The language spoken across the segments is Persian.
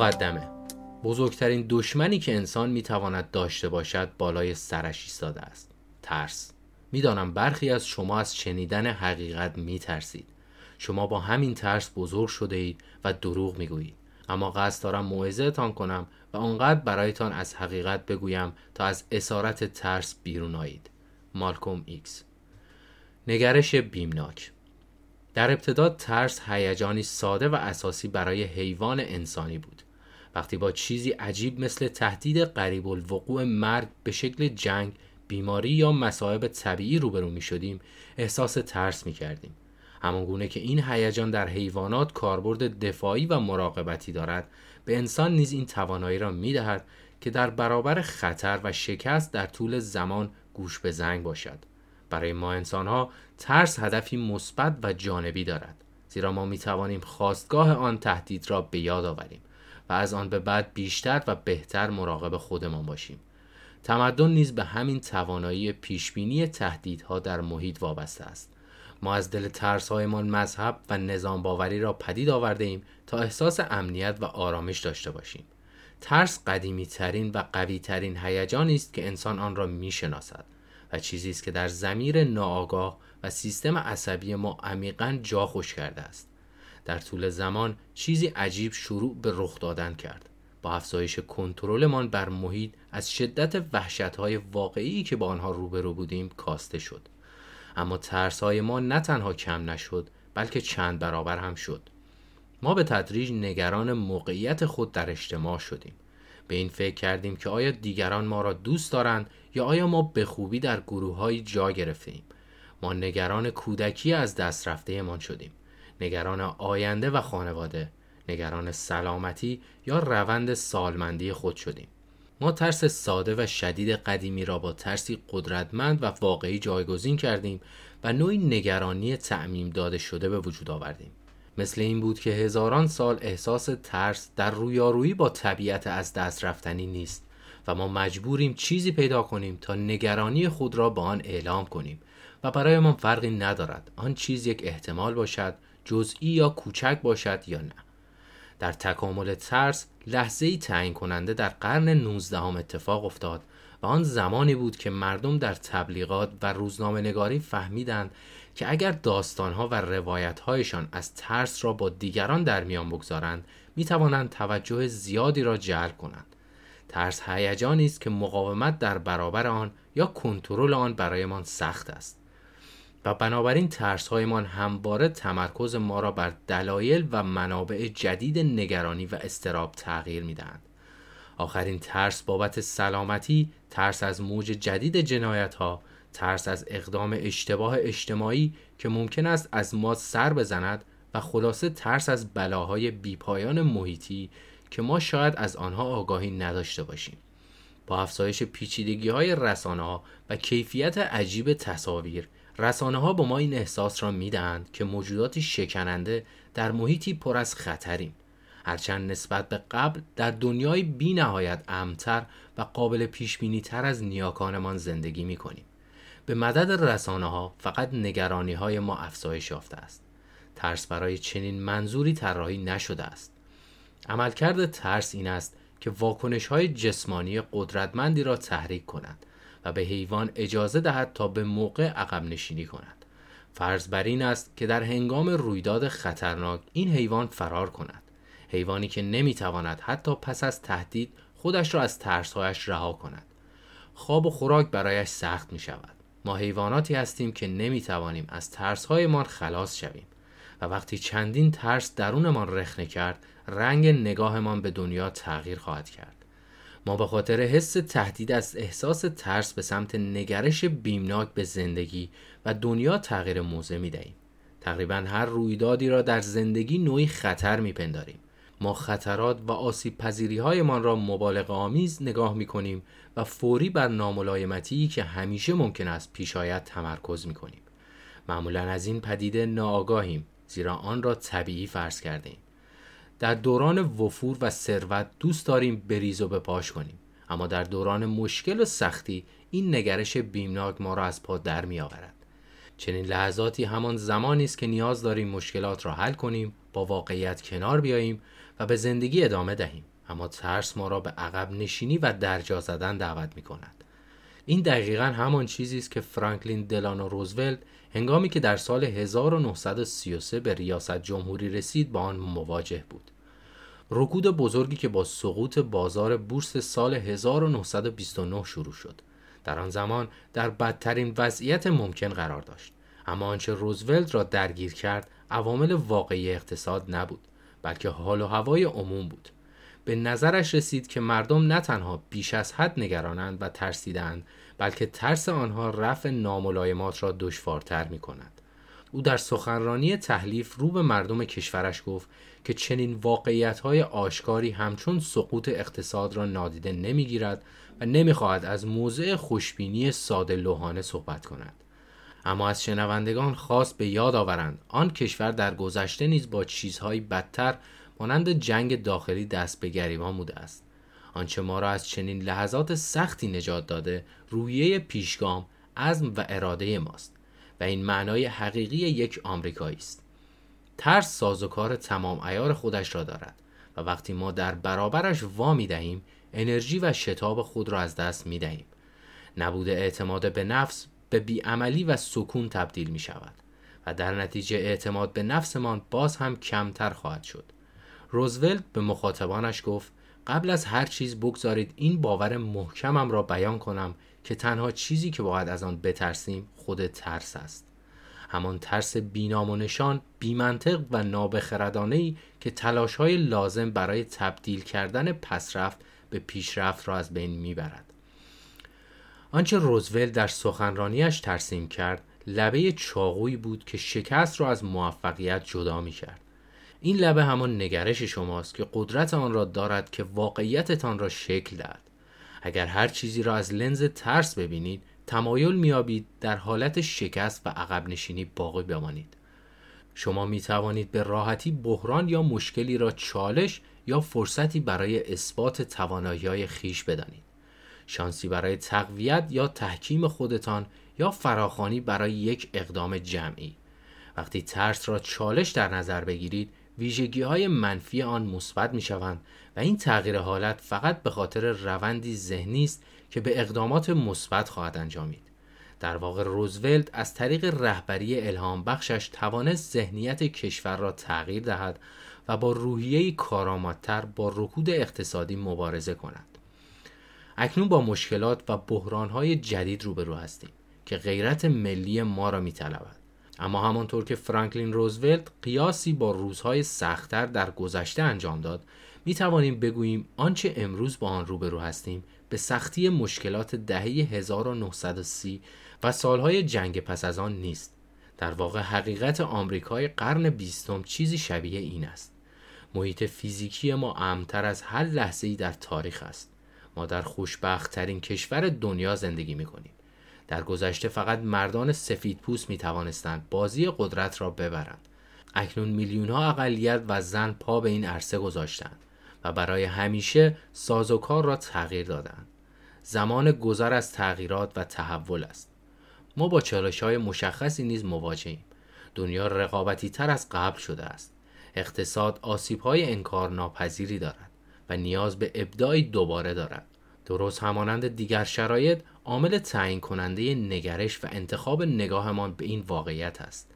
مقدمه. بزرگترین دشمنی که انسان می‌تواند داشته باشد بالای سرش ایستاده است. ترس. می‌دانم برخی از شما از شنیدن حقیقت میترسید. شما با همین ترس بزرگ شده اید و دروغ می‌گویید. اما قصد دارم موعظهتان کنم و آنقدر برایتان از حقیقت بگویم تا از اسارت ترس بیرون آیید. مالکوم ایکس. نگرش بیمناک. در ابتدا ترس هیجانی ساده و اساسی برای حیوان انسانی بود. وقتی با چیزی عجیب مثل تهدید قریب الوقوع مرگ به شکل جنگ بیماری یا مصائب طبیعی روبرو می شدیم احساس ترس می کردیم. گونه که این هیجان در حیوانات کاربرد دفاعی و مراقبتی دارد به انسان نیز این توانایی را می دهد که در برابر خطر و شکست در طول زمان گوش به زنگ باشد. برای ما انسان ها ترس هدفی مثبت و جانبی دارد زیرا ما می توانیم خواستگاه آن تهدید را به یاد آوریم. و از آن به بعد بیشتر و بهتر مراقب خودمان باشیم. تمدن نیز به همین توانایی پیشبینی تهدیدها در محیط وابسته است. ما از دل ترسهایمان مذهب و نظام باوری را پدید آورده ایم تا احساس امنیت و آرامش داشته باشیم. ترس قدیمی ترین و قوی ترین هیجانی است که انسان آن را می شناسد و چیزی است که در زمیر ناآگاه و سیستم عصبی ما عمیقا جا خوش کرده است. در طول زمان چیزی عجیب شروع به رخ دادن کرد. با افزایش کنترلمان بر محیط از شدت وحشتهای واقعی که با آنها روبرو بودیم کاسته شد. اما ترسهای ما نه تنها کم نشد بلکه چند برابر هم شد. ما به تدریج نگران موقعیت خود در اجتماع شدیم. به این فکر کردیم که آیا دیگران ما را دوست دارند یا آیا ما به خوبی در گروه جا گرفتیم ما نگران کودکی از دست رفته شدیم. نگران آینده و خانواده نگران سلامتی یا روند سالمندی خود شدیم. ما ترس ساده و شدید قدیمی را با ترسی قدرتمند و واقعی جایگزین کردیم و نوعی نگرانی تعمیم داده شده به وجود آوردیم. مثل این بود که هزاران سال احساس ترس در رویارویی با طبیعت از دست رفتنی نیست و ما مجبوریم چیزی پیدا کنیم تا نگرانی خود را با آن اعلام کنیم و برای ما فرقی ندارد. آن چیز یک احتمال باشد جزئی یا کوچک باشد یا نه. در تکامل ترس لحظه ای تعیین کننده در قرن 19 هم اتفاق افتاد و آن زمانی بود که مردم در تبلیغات و روزنامه نگاری فهمیدند که اگر داستانها و روایتهایشان از ترس را با دیگران در میان بگذارند می توانند توجه زیادی را جلب کنند. ترس هیجانی است که مقاومت در برابر آن یا کنترل آن برایمان سخت است. و بنابراین ترسهایمان همواره تمرکز ما را بر دلایل و منابع جدید نگرانی و استراب تغییر می‌دهند. آخرین ترس بابت سلامتی ترس از موج جدید جنایت ها ترس از اقدام اشتباه اجتماعی که ممکن است از ما سر بزند و خلاصه ترس از بلاهای بیپایان محیطی که ما شاید از آنها آگاهی نداشته باشیم. با افزایش پیچیدگی های رسانه و کیفیت عجیب تصاویر رسانه ها با ما این احساس را می‌دهند که موجوداتی شکننده در محیطی پر از خطریم هرچند نسبت به قبل در دنیای بی نهایت امتر و قابل پیش بینی تر از نیاکانمان زندگی می کنیم. به مدد رسانه ها فقط نگرانی های ما افزایش یافته است. ترس برای چنین منظوری طراحی نشده است. عملکرد ترس این است که واکنش های جسمانی قدرتمندی را تحریک کند و به حیوان اجازه دهد تا به موقع عقب نشینی کند. فرض بر این است که در هنگام رویداد خطرناک این حیوان فرار کند. حیوانی که نمی‌تواند حتی پس از تهدید خودش را از ترسهایش رها کند. خواب و خوراک برایش سخت می شود ما حیواناتی هستیم که نمی توانیم از ترسهایمان خلاص شویم و وقتی چندین ترس درونمان رخنه کرد رنگ نگاهمان به دنیا تغییر خواهد کرد. ما به خاطر حس تهدید از احساس ترس به سمت نگرش بیمناک به زندگی و دنیا تغییر موضع می دهیم. تقریبا هر رویدادی را در زندگی نوعی خطر می پنداریم. ما خطرات و آسیب پذیری هایمان را مبالغ آمیز نگاه می کنیم و فوری بر ناملایمتی که همیشه ممکن است پیش آید تمرکز می کنیم. معمولا از این پدیده ناآگاهیم زیرا آن را طبیعی فرض کرده ایم. در دوران وفور و ثروت دوست داریم بریز و بپاش کنیم. اما در دوران مشکل و سختی این نگرش بیمناک ما را از پا در می آورد چنین لحظاتی همان زمانی است که نیاز داریم مشکلات را حل کنیم با واقعیت کنار بیاییم و به زندگی ادامه دهیم. اما ترس ما را به عقب نشینی و درجا زدن دعوت می کند این دقیقا همان چیزی است که فرانکلین دلانو روزولت هنگامی که در سال 1933 به ریاست جمهوری رسید با آن مواجه بود. رکود بزرگی که با سقوط بازار بورس سال 1929 شروع شد. در آن زمان در بدترین وضعیت ممکن قرار داشت. اما آنچه روزولت را درگیر کرد عوامل واقعی اقتصاد نبود بلکه حال و هوای عموم بود. به نظرش رسید که مردم نه تنها بیش از حد نگرانند و ترسیدند بلکه ترس آنها رفع ناملایمات را دشوارتر می کند. او در سخنرانی تحلیف رو به مردم کشورش گفت که چنین واقعیت های آشکاری همچون سقوط اقتصاد را نادیده نمی‌گیرد و نمی‌خواهد از موضع خوشبینی ساده لوحانه صحبت کند. اما از شنوندگان خواست به یاد آورند آن کشور در گذشته نیز با چیزهایی بدتر مانند جنگ داخلی دست به گریبان بوده است. آنچه ما را از چنین لحظات سختی نجات داده رویه پیشگام عزم و اراده ماست و این معنای حقیقی یک آمریکایی است. ترس سازوکار تمام ایار خودش را دارد و وقتی ما در برابرش وا می دهیم انرژی و شتاب خود را از دست می دهیم. نبود اعتماد به نفس به بیعملی و سکون تبدیل می شود و در نتیجه اعتماد به نفسمان باز هم کمتر خواهد شد. روزولت به مخاطبانش گفت قبل از هر چیز بگذارید این باور محکمم را بیان کنم که تنها چیزی که باید از آن بترسیم خود ترس است همان ترس بینام و نشان بیمنطق و نابخردانه که تلاش های لازم برای تبدیل کردن پسرفت به پیشرفت را از بین می‌برد آنچه روزولت در سخنرانیش ترسیم کرد لبه چاقویی بود که شکست را از موفقیت جدا می کرد. این لبه همان نگرش شماست که قدرت آن را دارد که واقعیتتان را شکل دهد. اگر هر چیزی را از لنز ترس ببینید تمایل میابید در حالت شکست و عقب نشینی باقی بمانید. شما می توانید به راحتی بحران یا مشکلی را چالش یا فرصتی برای اثبات توانایی های خیش بدانید. شانسی برای تقویت یا تحکیم خودتان یا فراخانی برای یک اقدام جمعی وقتی ترس را چالش در نظر بگیرید ویژگی های منفی آن مثبت می شوند و این تغییر حالت فقط به خاطر روندی ذهنی است که به اقدامات مثبت خواهد انجامید. در واقع روزولت از طریق رهبری الهام بخشش توانست ذهنیت کشور را تغییر دهد و با روحیه کارآمدتر با رکود اقتصادی مبارزه کند. اکنون با مشکلات و بحرانهای جدید روبرو هستیم که غیرت ملی ما را میطلبد. اما همانطور که فرانکلین روزولت قیاسی با روزهای سختتر در گذشته انجام داد می توانیم بگوییم آنچه امروز با آن روبرو هستیم به سختی مشکلات دهه 1930 و سالهای جنگ پس از آن نیست. در واقع حقیقت آمریکای قرن بیستم چیزی شبیه این است. محیط فیزیکی ما امتر از هر لحظه ای در تاریخ است. ما در خوشبخت ترین کشور دنیا زندگی می کنیم. در گذشته فقط مردان سفید پوست می توانستند بازی قدرت را ببرند. اکنون میلیون ها اقلیت و زن پا به این عرصه گذاشتند و برای همیشه سازوکار را تغییر دادند. زمان گذر از تغییرات و تحول است. ما با چالش های مشخصی نیز مواجهیم. دنیا رقابتی تر از قبل شده است. اقتصاد آسیب های انکار ناپذیری دارد و نیاز به ابداعی دوباره دارد. درست همانند دیگر شرایط عامل تعیین کننده نگرش و انتخاب نگاهمان به این واقعیت است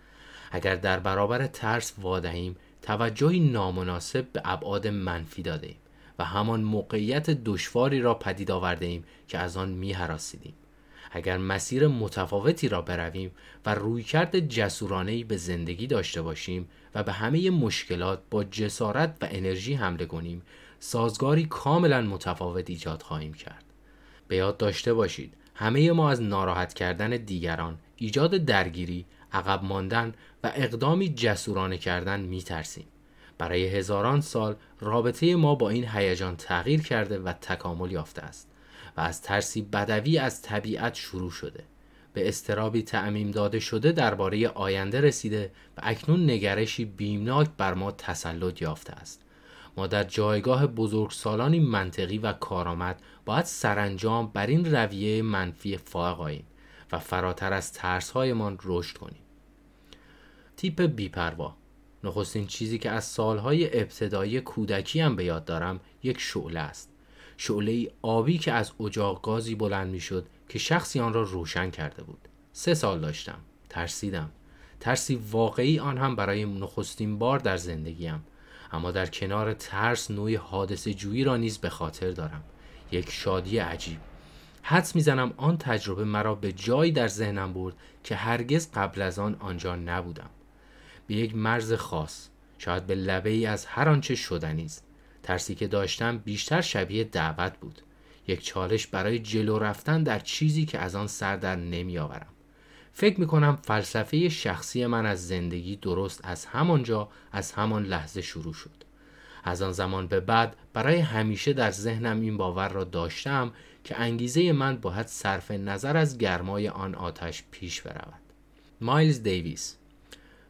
اگر در برابر ترس وادهیم توجهی نامناسب به ابعاد منفی داده و همان موقعیت دشواری را پدید آورده ایم که از آن می حراسیدیم. اگر مسیر متفاوتی را برویم و رویکرد جسورانه به زندگی داشته باشیم و به همه مشکلات با جسارت و انرژی حمله کنیم سازگاری کاملا متفاوت ایجاد خواهیم کرد به یاد داشته باشید. همه ما از ناراحت کردن دیگران ایجاد درگیری عقب ماندن و اقدامی جسورانه کردن می ترسیم. برای هزاران سال رابطه ما با این هیجان تغییر کرده و تکامل یافته است و از ترسی بدوی از طبیعت شروع شده. به استرابی تعمیم داده شده درباره آینده رسیده و اکنون نگرشی بیمناک بر ما تسلط یافته است. ما در جایگاه بزرگسالانی منطقی و کارآمد باید سرانجام بر این رویه منفی فائق آییم و فراتر از ترسهایمان رشد کنیم. تیپ بیپروا. نخستین چیزی که از سالهای ابتدایی کودکی هم به یاد دارم یک شعله است. شعله آبی که از اجاق گازی بلند می‌شد که شخصی آن را روشن کرده بود. سه سال داشتم. ترسیدم. ترسی واقعی آن هم برای نخستین بار در زندگیم. اما در کنار ترس نوعی حادثه جویی را نیز به خاطر دارم. یک شادی عجیب. حدس می‌زنم آن تجربه مرا به جایی در ذهنم برد که هرگز قبل از آن آنجا نبودم. به یک مرز خاص شاید به لبه ای از هر آنچه شدنی است. ترسی که داشتم بیشتر شبیه دعوت بود. یک چالش برای جلو رفتن در چیزی که از آن سر در نمی آورم فکر می کنم فلسفه شخصی من از زندگی درست از همانجا از همان لحظه شروع شد. از آن زمان به بعد برای همیشه در ذهنم این باور را داشتم که انگیزه من باید صرف نظر از گرمای آن آتش پیش برود. مایلز دیویس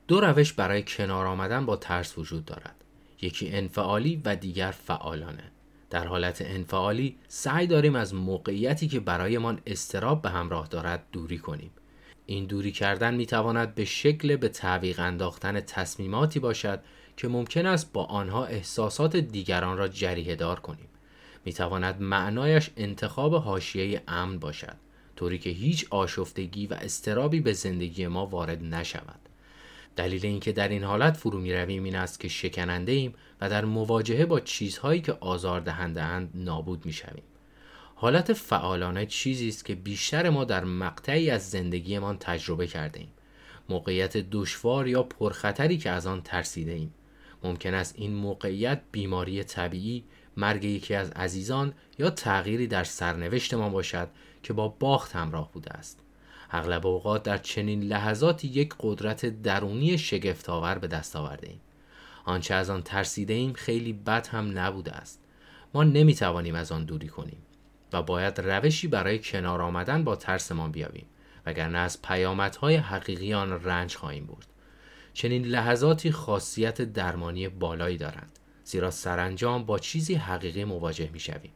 دو روش برای کنار آمدن با ترس وجود دارد. یکی انفعالی و دیگر فعالانه. در حالت انفعالی سعی داریم از موقعیتی که برایمان استراب به همراه دارد دوری کنیم. این دوری کردن می تواند به شکل به تعویق انداختن تصمیماتی باشد که ممکن است با آنها احساسات دیگران را جریه دار کنیم می تواند معنایش انتخاب حاشیه امن باشد طوری که هیچ آشفتگی و استرابی به زندگی ما وارد نشود دلیل اینکه در این حالت فرو می رویم این است که شکننده ایم و در مواجهه با چیزهایی که آزاردهنده اند نابود می شویم. حالت فعالانه چیزی است که بیشتر ما در مقطعی از زندگیمان تجربه کرده ایم. موقعیت دشوار یا پرخطری که از آن ترسیده ایم. ممکن است این موقعیت بیماری طبیعی، مرگ یکی از عزیزان یا تغییری در سرنوشت ما باشد که با باخت همراه بوده است. اغلب اوقات در چنین لحظاتی یک قدرت درونی شگفتآور به دست آورده ایم. آنچه از آن ترسیده ایم خیلی بد هم نبوده است. ما نمی توانیم از آن دوری کنیم و باید روشی برای کنار آمدن با ترسمان بیابیم وگرنه از پیامدهای حقیقی آن رنج خواهیم برد. چنین لحظاتی خاصیت درمانی بالایی دارند زیرا سرانجام با چیزی حقیقی مواجه می شویم.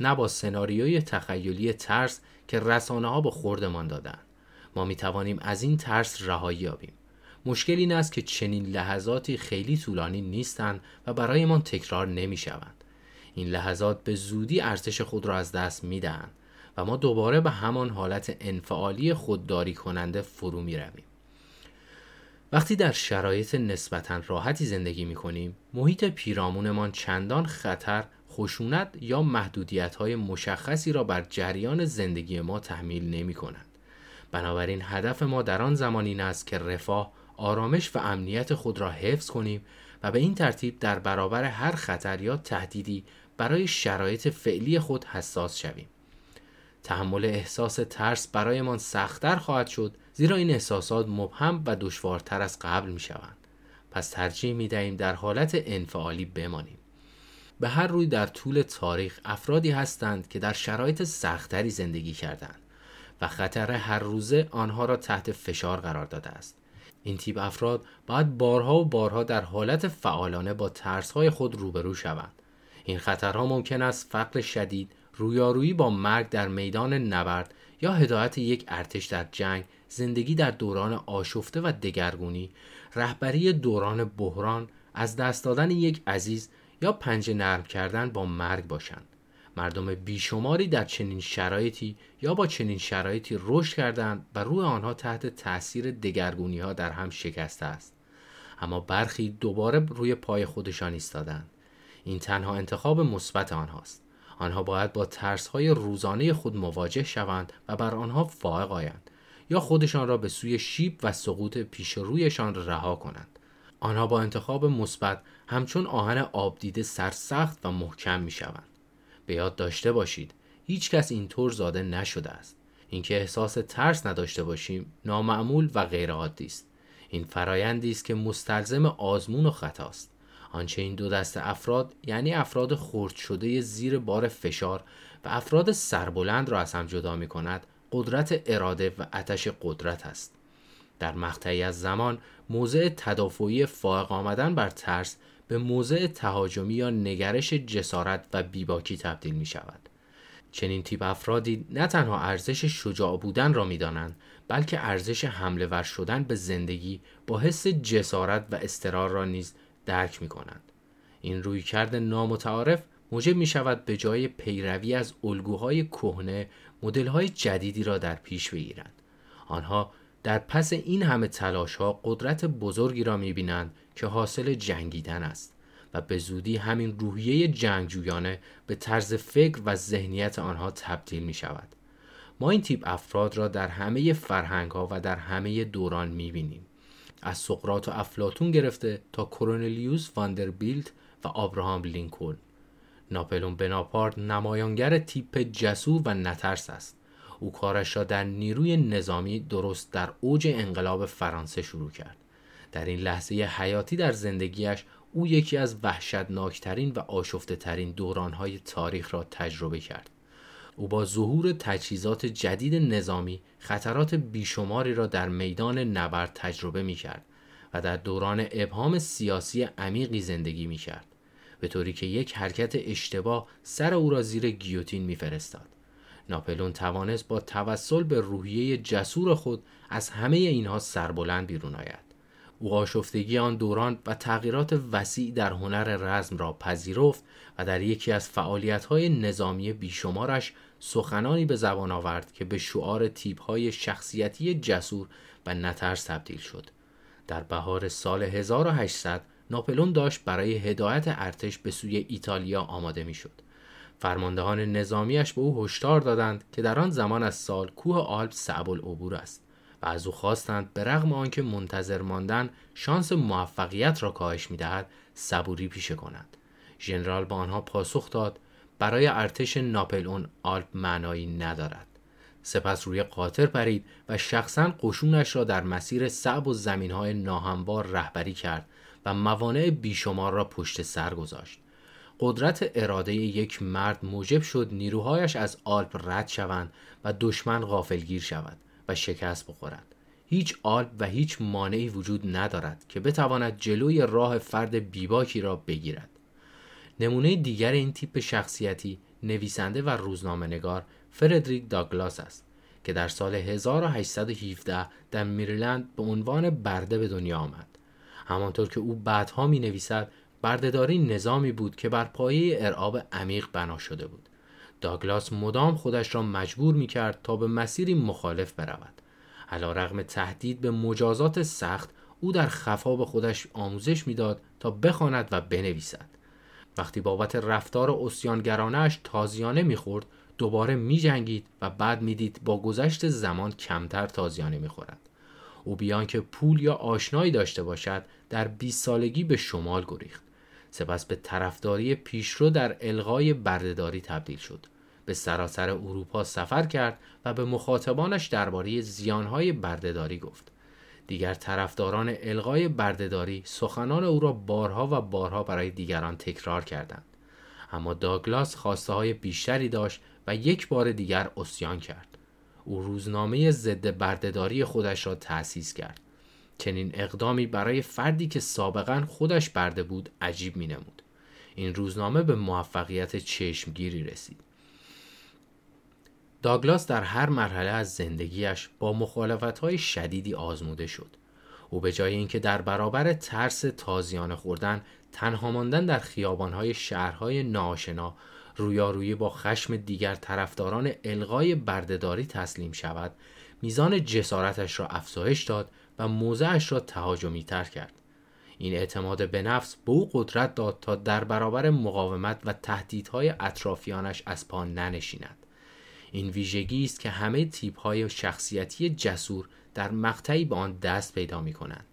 نه با سناریوی تخیلی ترس که رسانه ها به خوردمان دادند. ما می توانیم از این ترس رهایی یابیم مشکل این است که چنین لحظاتی خیلی طولانی نیستند و برایمان تکرار نمی شوند. این لحظات به زودی ارزش خود را از دست می دهند و ما دوباره به همان حالت انفعالی خودداری کننده فرو می رویم. وقتی در شرایط نسبتا راحتی زندگی می کنیم محیط پیرامونمان چندان خطر خشونت یا محدودیت های مشخصی را بر جریان زندگی ما تحمیل نمی کنند. بنابراین هدف ما در آن زمان این است که رفاه آرامش و امنیت خود را حفظ کنیم و به این ترتیب در برابر هر خطر یا تهدیدی برای شرایط فعلی خود حساس شویم. تحمل احساس ترس برایمان سختتر خواهد شد زیرا این احساسات مبهم و دشوارتر از قبل می شوند. پس ترجیح می دهیم در حالت انفعالی بمانیم. به هر روی در طول تاریخ افرادی هستند که در شرایط سختتری زندگی کردند و خطر هر روزه آنها را تحت فشار قرار داده است. این تیپ افراد باید بارها و بارها در حالت فعالانه با ترسهای خود روبرو شوند. این خطرها ممکن است فقر شدید، رویارویی با مرگ در میدان نبرد یا هدایت یک ارتش در جنگ، زندگی در دوران آشفته و دگرگونی، رهبری دوران بحران، از دست دادن یک عزیز یا پنجه نرم کردن با مرگ باشند. مردم بیشماری در چنین شرایطی یا با چنین شرایطی رشد کردند و روی آنها تحت تاثیر دگرگونی ها در هم شکسته است اما برخی دوباره روی پای خودشان ایستادند این تنها انتخاب مثبت آنهاست. آنها باید با ترس های روزانه خود مواجه شوند و بر آنها فائق آیند یا خودشان را به سوی شیب و سقوط پیش رویشان رها کنند. آنها با انتخاب مثبت همچون آهن آبدیده سرسخت و محکم می شوند به یاد داشته باشید هیچ کس اینطور زاده نشده است. اینکه احساس ترس نداشته باشیم نامعمول و غیرعادی است. این فرایندی است که مستلزم آزمون و خطاست. آنچه این دو دست افراد یعنی افراد خرد شده زیر بار فشار و افراد سربلند را از هم جدا می کند قدرت اراده و اتش قدرت است در مقطعی از زمان موضع تدافعی فائق آمدن بر ترس به موضع تهاجمی یا نگرش جسارت و بیباکی تبدیل می شود. چنین تیپ افرادی نه تنها ارزش شجاع بودن را می‌دانند بلکه ارزش حمله ور شدن به زندگی با حس جسارت و استرار را نیز درک می کنند. این رویکرد نامتعارف موجب می شود به جای پیروی از الگوهای کهنه مدل‌های جدیدی را در پیش بگیرند. آنها در پس این همه تلاش ها قدرت بزرگی را می بینند که حاصل جنگیدن است و به زودی همین روحیه جنگجویانه به طرز فکر و ذهنیت آنها تبدیل می شود. ما این تیپ افراد را در همه فرهنگ ها و در همه دوران می بینیم. از سقرات و افلاتون گرفته تا کرونلیوس واندربیلت و آبراهام لینکلن. ناپلون بناپارت نمایانگر تیپ جسور و نترس است. او کارش را در نیروی نظامی درست در اوج انقلاب فرانسه شروع کرد. در این لحظه حیاتی در زندگیش او یکی از وحشتناکترین و آشفته ترین دورانهای تاریخ را تجربه کرد. او با ظهور تجهیزات جدید نظامی خطرات بیشماری را در میدان نبرد تجربه می کرد و در دوران ابهام سیاسی عمیقی زندگی می کرد به طوری که یک حرکت اشتباه سر او را زیر گیوتین میفرستاد. ناپلون توانست با توسل به روحیه جسور خود از همه اینها سربلند بیرون آید. او آشفتگی آن دوران و تغییرات وسیع در هنر رزم را پذیرفت و در یکی از فعالیت‌های نظامی بیشمارش سخنانی به زبان آورد که به شعار تیپ‌های شخصیتی جسور و نترس تبدیل شد. در بهار سال 1800 ناپلون داشت برای هدایت ارتش به سوی ایتالیا آماده می‌شد. فرماندهان نظامیش به او هشدار دادند که در آن زمان از سال کوه آلپ صعب العبور است و از او خواستند به رغم آنکه منتظر ماندن شانس موفقیت را کاهش می‌دهد صبوری پیشه کند ژنرال با آنها پاسخ داد برای ارتش ناپلئون آلپ معنایی ندارد. سپس روی قاطر پرید و شخصا قشونش را در مسیر صعب و زمینهای ناهموار رهبری کرد و موانع بیشمار را پشت سر گذاشت. قدرت اراده یک مرد موجب شد نیروهایش از آلپ رد شوند و دشمن غافلگیر شود و شکست بخورد. هیچ آلپ و هیچ مانعی وجود ندارد که بتواند جلوی راه فرد بیباکی را بگیرد. نمونه دیگر این تیپ شخصیتی نویسنده و روزنامه نگار فردریک داگلاس است که در سال 1817 در میریلند به عنوان برده به دنیا آمد. همانطور که او بعدها می نویسد بردهداری نظامی بود که بر پایه ارعاب عمیق بنا شده بود. داگلاس مدام خودش را مجبور می کرد تا به مسیری مخالف برود. علا رغم تهدید به مجازات سخت او در خفا به خودش آموزش می‌داد تا بخواند و بنویسد. وقتی بابت رفتار اسیانگرانش تازیانه می‌خورد دوباره میجنگید و بعد می‌دید با گذشت زمان کمتر تازیانه می‌خورد. او بیان که پول یا آشنایی داشته باشد در 20 سالگی به شمال گریخت. سپس به طرفداری پیشرو در الغای بردهداری تبدیل شد. به سراسر اروپا سفر کرد و به مخاطبانش درباره زیانهای بردهداری گفت. دیگر طرفداران الغای بردهداری سخنان او را بارها و بارها برای دیگران تکرار کردند اما داگلاس خواسته های بیشتری داشت و یک بار دیگر اسیان کرد او روزنامه ضد بردهداری خودش را تأسیس کرد چنین اقدامی برای فردی که سابقا خودش برده بود عجیب می نمود. این روزنامه به موفقیت چشمگیری رسید. داگلاس در هر مرحله از زندگیش با مخالفتهای شدیدی آزموده شد. او به جای اینکه در برابر ترس تازیانه خوردن تنها ماندن در خیابانهای شهرهای ناآشنا رویارویی با خشم دیگر طرفداران الغای بردهداری تسلیم شود میزان جسارتش را افزایش داد و موضعش را تهاجمی تر کرد این اعتماد به نفس به او قدرت داد تا در برابر مقاومت و تهدیدهای اطرافیانش از پا ننشیند این ویژگی است که همه تیپ های شخصیتی جسور در مقطعی به آن دست پیدا می کنند.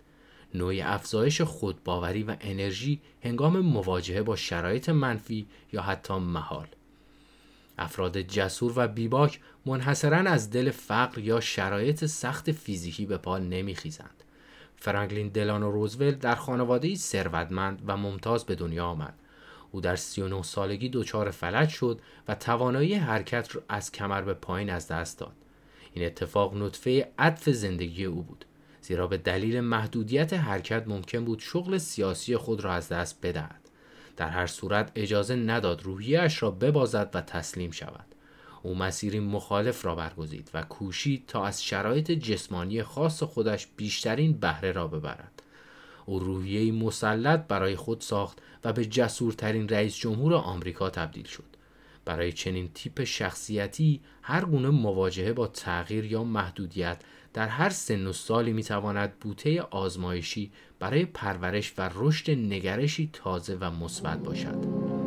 نوع افزایش خودباوری و انرژی هنگام مواجهه با شرایط منفی یا حتی محال. افراد جسور و بیباک منحصرا از دل فقر یا شرایط سخت فیزیکی به پا نمیخیزند. فرانکلین دلانو روزولت در خانواده ثروتمند و ممتاز به دنیا آمد. او در 39 سالگی دچار فلج شد و توانایی حرکت را از کمر به پایین از دست داد. این اتفاق نطفه عطف زندگی او بود. زیرا به دلیل محدودیت حرکت ممکن بود شغل سیاسی خود را از دست بدهد. در هر صورت اجازه نداد روحیش را ببازد و تسلیم شود. او مسیری مخالف را برگزید و کوشید تا از شرایط جسمانی خاص خودش بیشترین بهره را ببرد او روحیه مسلط برای خود ساخت و به جسورترین رئیس جمهور آمریکا تبدیل شد برای چنین تیپ شخصیتی هر گونه مواجهه با تغییر یا محدودیت در هر سن و سالی می‌تواند بوته آزمایشی برای پرورش و رشد نگرشی تازه و مثبت باشد.